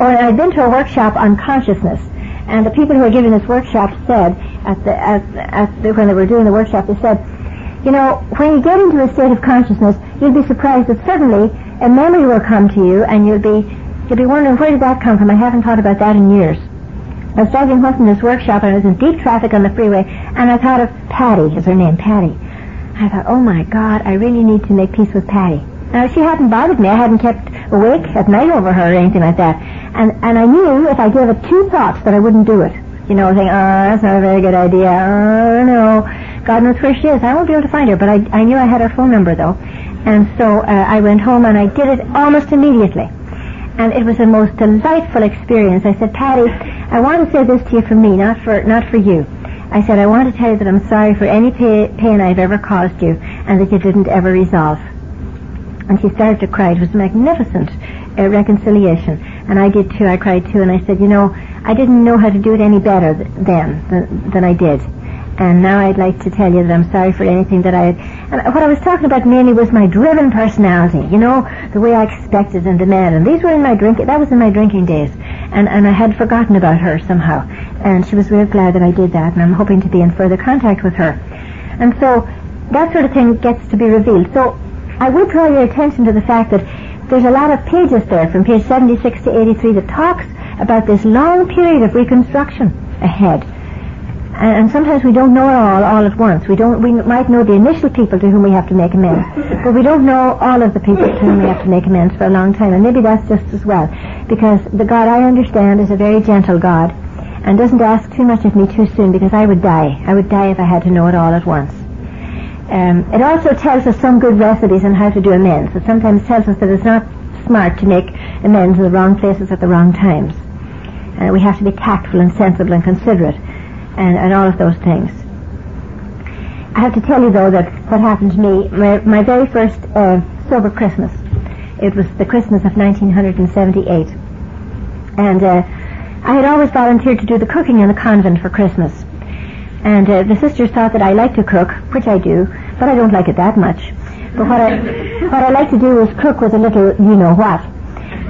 or I'd been to a workshop on consciousness, and the people who were giving this workshop said, at the, at, at the, when they were doing the workshop, they said, you know, when you get into a state of consciousness, you'll be surprised that suddenly a memory will come to you, and you'll be you'll be wondering where did that come from. I haven't thought about that in years. I was driving home from this workshop, and I was in deep traffic on the freeway, and I thought of Patty, is her name, Patty. I thought, oh my God, I really need to make peace with Patty. Now, she hadn't bothered me. I hadn't kept awake at night over her or anything like that. And, and I knew if I gave it two thoughts that I wouldn't do it. You know, saying, oh, that's not a very good idea. Oh, no. God knows where she is. I won't be able to find her. But I, I knew I had her phone number, though. And so uh, I went home and I did it almost immediately. And it was the most delightful experience. I said, Patty, I want to say this to you for me, not for, not for you. I said, I want to tell you that I'm sorry for any pain I've ever caused you and that you didn't ever resolve. And she started to cry. It was a magnificent uh, reconciliation. And I did too. I cried too. And I said, you know, I didn't know how to do it any better th- then than, than I did. And now I'd like to tell you that I'm sorry for anything that I had. And what I was talking about mainly was my driven personality, you know, the way I expected and demanded. And these were in my drinking, that was in my drinking days. And, and I had forgotten about her somehow. And she was real glad that I did that, and I'm hoping to be in further contact with her. And so that sort of thing gets to be revealed. So I would draw your attention to the fact that there's a lot of pages there from page 76 to 83 that talks about this long period of reconstruction ahead and, sometimes we don't know it all all at once. We don't. We might know the initial people to whom we have to make amends, but we don't know all of the people to whom we have to make amends for a long time. And maybe that's just as well, because the God I understand is a very gentle God, and doesn't ask too much of me too soon, because I would die. I would die if I had to know it all at once. Um, it also tells us some good recipes on how to do amends. It sometimes tells us that it's not smart to make amends in the wrong places at the wrong times. Uh, we have to be tactful and sensible and considerate and, and all of those things. I have to tell you though that what happened to me, my, my very first uh, sober Christmas, it was the Christmas of 1978. And uh, I had always volunteered to do the cooking in the convent for Christmas. And uh, the sisters thought that I like to cook, which I do, but I don't like it that much. But what I, what I like to do is cook with a little you know what.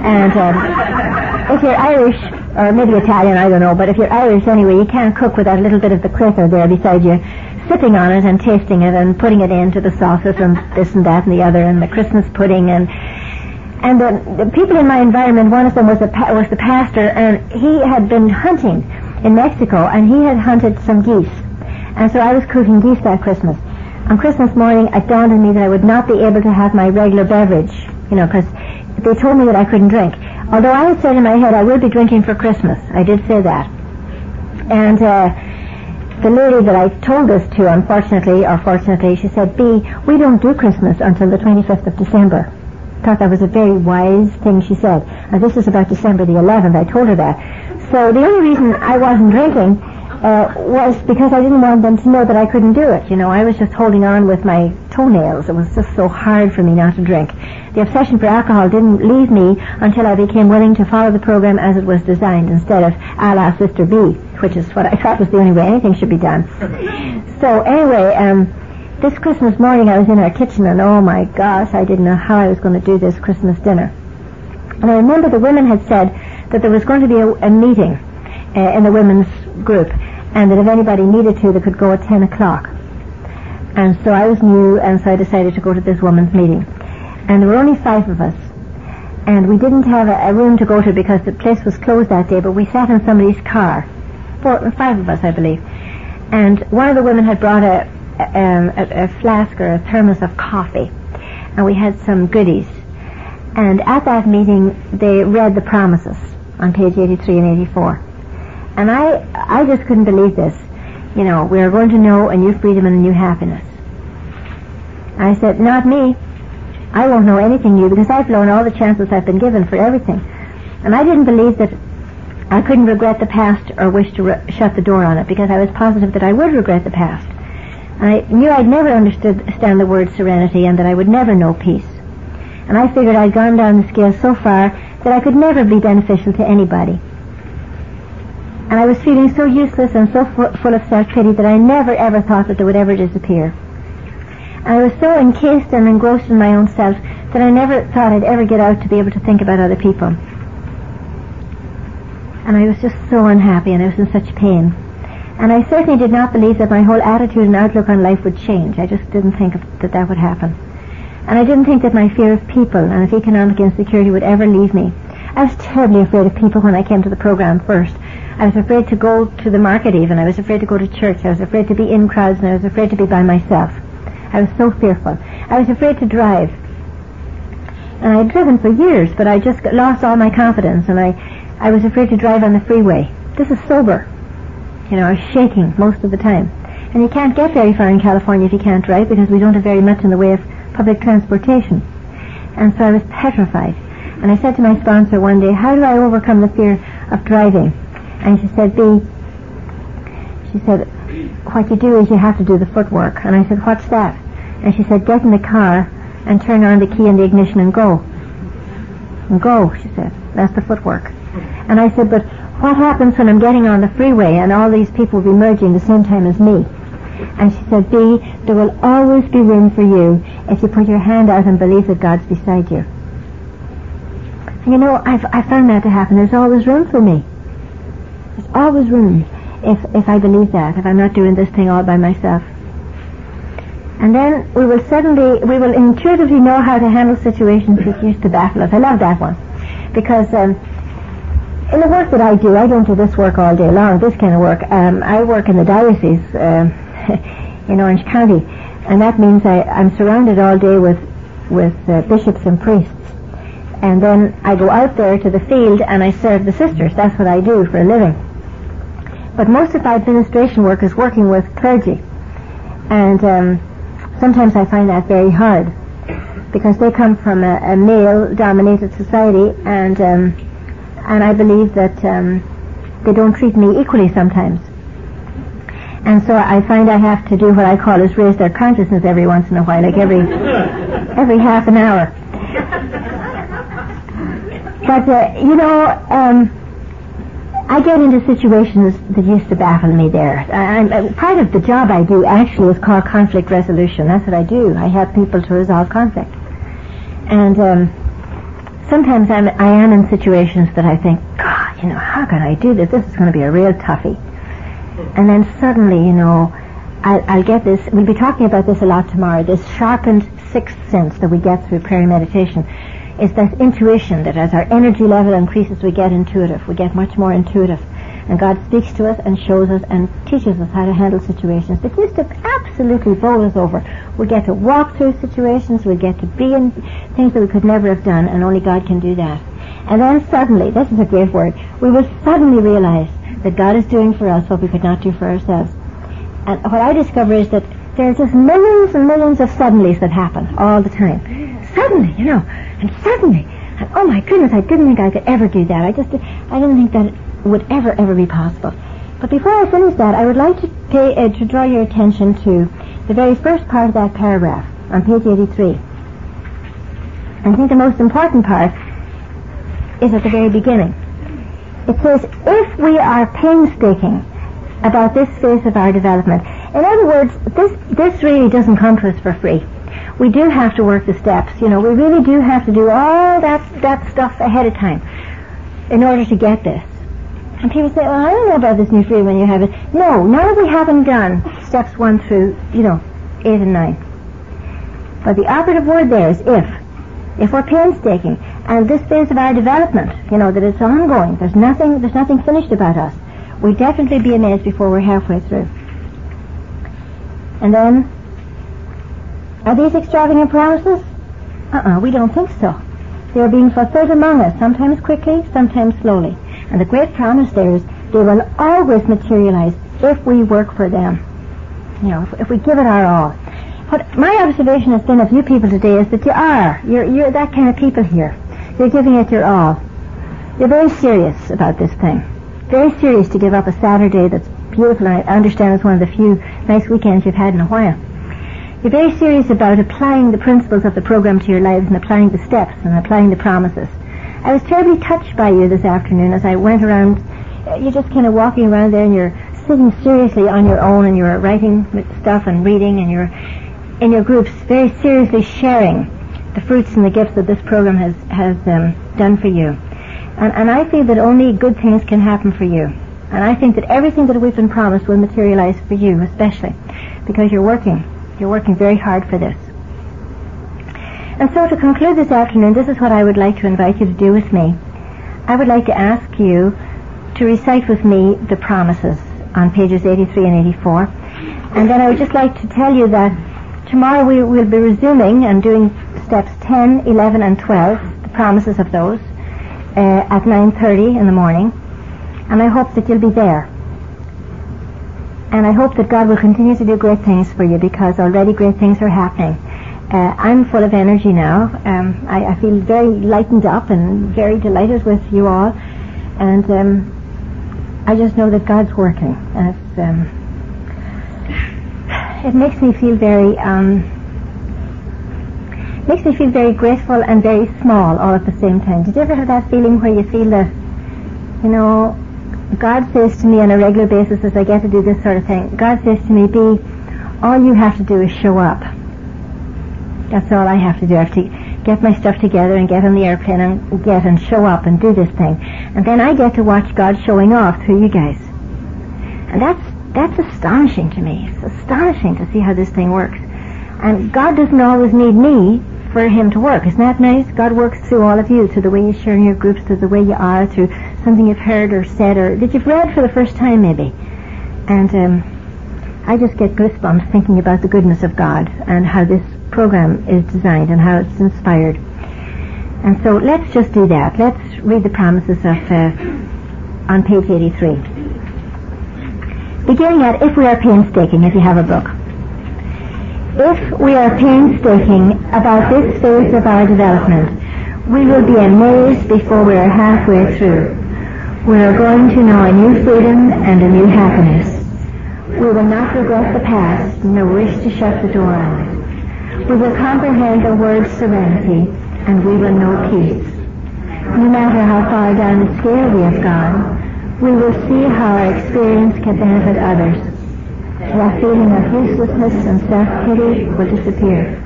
And um, if you're Irish, or maybe Italian, I don't know, but if you're Irish anyway, you can't cook without a little bit of the cracker there beside you, sipping on it and tasting it and putting it into the sauces and this and that and the other and the Christmas pudding and and the, the people in my environment, one of them was a was the pastor, and he had been hunting in Mexico, and he had hunted some geese, and so I was cooking geese that Christmas. on Christmas morning, it dawned on me that I would not be able to have my regular beverage, you know, because they told me that I couldn't drink. Although I had said in my head I will be drinking for Christmas. I did say that. And uh, the lady that I told this to, unfortunately or fortunately, she said, B, we don't do Christmas until the 25th of December. Thought that was a very wise thing she said. And this is about December the 11th. I told her that. So the only reason I wasn't drinking uh, was because I didn't want them to know that I couldn't do it. You know, I was just holding on with my toenails. It was just so hard for me not to drink. The obsession for alcohol didn't leave me until I became willing to follow the program as it was designed instead of a la Sister B, which is what I thought was the only way anything should be done. So anyway, um, this Christmas morning I was in our kitchen and oh my gosh, I didn't know how I was going to do this Christmas dinner. And I remember the women had said that there was going to be a, a meeting uh, in the women's group and that if anybody needed to, they could go at 10 o'clock. And so I was new, and so I decided to go to this woman's meeting. And there were only five of us. And we didn't have a, a room to go to because the place was closed that day, but we sat in somebody's car. Four, five of us, I believe. And one of the women had brought a, um, a, a flask or a thermos of coffee. And we had some goodies. And at that meeting, they read the promises on page 83 and 84. And I, I just couldn't believe this. You know, we are going to know a new freedom and a new happiness. I said, not me. I won't know anything new because I've blown all the chances I've been given for everything. And I didn't believe that I couldn't regret the past or wish to re- shut the door on it because I was positive that I would regret the past. And I knew I'd never understand the word serenity and that I would never know peace. And I figured I'd gone down the scale so far that I could never be beneficial to anybody. And I was feeling so useless and so full of self-pity that I never ever thought that they would ever disappear. And I was so encased and engrossed in my own self that I never thought I'd ever get out to be able to think about other people. And I was just so unhappy and I was in such pain. And I certainly did not believe that my whole attitude and outlook on life would change. I just didn't think that that would happen. And I didn't think that my fear of people and of economic insecurity would ever leave me. I was terribly afraid of people when I came to the program first. I was afraid to go to the market even. I was afraid to go to church. I was afraid to be in crowds and I was afraid to be by myself. I was so fearful. I was afraid to drive. And I had driven for years, but I just lost all my confidence and I, I was afraid to drive on the freeway. This is sober. You know, I was shaking most of the time. And you can't get very far in California if you can't drive because we don't have very much in the way of public transportation. And so I was petrified. And I said to my sponsor one day, how do I overcome the fear of driving? And she said, B, she said, what you do is you have to do the footwork. And I said, what's that? And she said, get in the car and turn on the key in the ignition and go. And go, she said. That's the footwork. And I said, but what happens when I'm getting on the freeway and all these people will be merging the same time as me? And she said, B, there will always be room for you if you put your hand out and believe that God's beside you. And you know, I've, I found that to happen. There's always room for me. There's always room if, if I believe that, if I'm not doing this thing all by myself. And then we will suddenly, we will intuitively know how to handle situations that used to baffle us. I love that one. Because um, in the work that I do, I don't do this work all day long, this kind of work. Um, I work in the diocese um, in Orange County. And that means I, I'm surrounded all day with, with uh, bishops and priests and then I go out there to the field and I serve the sisters. That's what I do for a living. But most of my administration work is working with clergy, and um, sometimes I find that very hard because they come from a, a male-dominated society, and um, and I believe that um, they don't treat me equally sometimes. And so I find I have to do what I call is raise their consciousness every once in a while, like every every half an hour. But, uh, you know, um, I get into situations that used to baffle me there. I, uh, part of the job I do actually is called conflict resolution. That's what I do. I help people to resolve conflict. And um, sometimes I'm, I am in situations that I think, God, you know, how can I do this? This is going to be a real toughie. And then suddenly, you know, I'll, I'll get this. We'll be talking about this a lot tomorrow. This sharpened sixth sense that we get through prayer and meditation is this intuition that as our energy level increases, we get intuitive. We get much more intuitive. And God speaks to us and shows us and teaches us how to handle situations that used to absolutely bowl us over. We get to walk through situations, we get to be in things that we could never have done, and only God can do that. And then suddenly, this is a great word, we will suddenly realize that God is doing for us what we could not do for ourselves. And what I discover is that there are just millions and millions of suddenlies that happen all the time. Suddenly, you know, and suddenly. Oh my goodness, I didn't think I could ever do that. I just, I didn't think that would ever, ever be possible. But before I finish that, I would like to pay, uh, to draw your attention to the very first part of that paragraph on page 83. I think the most important part is at the very beginning. It says, if we are painstaking about this phase of our development, in other words, this, this really doesn't come to us for free. We do have to work the steps. You know, we really do have to do all that, that stuff ahead of time in order to get this. And people say, well, I don't know about this new free when you have it. No, now we haven't done steps one through, you know, eight and nine. But the operative word there is if. If we're painstaking, and this phase of our development, you know, that it's ongoing, there's nothing, there's nothing finished about us, we definitely be amazed before we're halfway through. And then, are these extravagant promises? Uh-uh, we don't think so. They are being fulfilled among us, sometimes quickly, sometimes slowly. And the great promise there is they will always materialize if we work for them. You know, if, if we give it our all. What my observation has been of you people today is that you are. You're, you're that kind of people here. You're giving it your all. You're very serious about this thing. Very serious to give up a Saturday that's beautiful, I understand it's one of the few nice weekends you've had in a while. You're very serious about applying the principles of the program to your lives and applying the steps and applying the promises. I was terribly touched by you this afternoon as I went around. Uh, you're just kind of walking around there and you're sitting seriously on your own and you're writing stuff and reading and you're in your groups very seriously sharing the fruits and the gifts that this program has, has um, done for you. And, and I feel that only good things can happen for you. And I think that everything that we've been promised will materialize for you, especially because you're working. You're working very hard for this. And so to conclude this afternoon, this is what I would like to invite you to do with me. I would like to ask you to recite with me the promises on pages 83 and 84. And then I would just like to tell you that tomorrow we will be resuming and doing steps 10, 11, and 12, the promises of those, uh, at 9.30 in the morning and I hope that you'll be there. And I hope that God will continue to do great things for you because already great things are happening. Uh, I'm full of energy now. Um, I, I, feel very lightened up and very delighted with you all. And um, I just know that God's working. Um, it makes me feel very um, makes me feel very grateful and very small all at the same time. Did you ever have that feeling where you feel that, you know, God says to me on a regular basis as I get to do this sort of thing, God says to me, B, all you have to do is show up. That's all I have to do. I have to get my stuff together and get on the airplane and get and show up and do this thing. And then I get to watch God showing off through you guys. And that's, that's astonishing to me. It's astonishing to see how this thing works. And God doesn't always need me for him to work. Isn't that nice? God works through all of you, through the way you share in your groups, through the way you are, through something you've heard or said or that you've read for the first time maybe. And um, I just get goosebumps thinking about the goodness of God and how this program is designed and how it's inspired. And so let's just do that. Let's read the promises of uh, on page 83. Beginning at if we are painstaking, if you have a book. If we are painstaking about this phase of our development, we will be amazed before we are halfway through. We are going to know a new freedom and a new happiness. We will not regret the past, nor wish to shut the door on it. We will comprehend the word serenity, and we will know peace. No matter how far down the scale we have gone, we will see how our experience can benefit others. The feeling of uselessness and self-pity will disappear.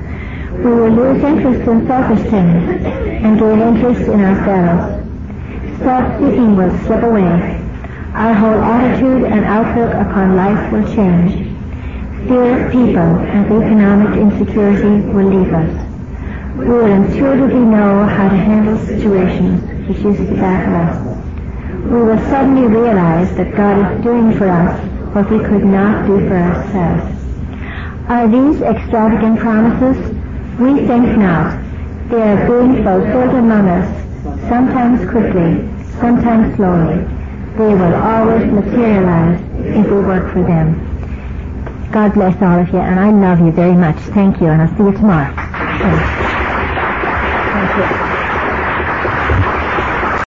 We will lose interest in things and gain interest in ourselves. Self-seeking will slip away. Our whole attitude and outlook upon life will change. Fear of people and economic insecurity will leave us. We will intuitively know how to handle situations which used to baffle us. we will suddenly realize that God is doing for us what we could not do for ourselves. Are these extravagant promises? We think not. They are being fulfilled among us, sometimes quickly, sometimes slowly. They will always materialize if we work for them. God bless all of you, and I love you very much. Thank you, and I'll see you tomorrow. Thank you.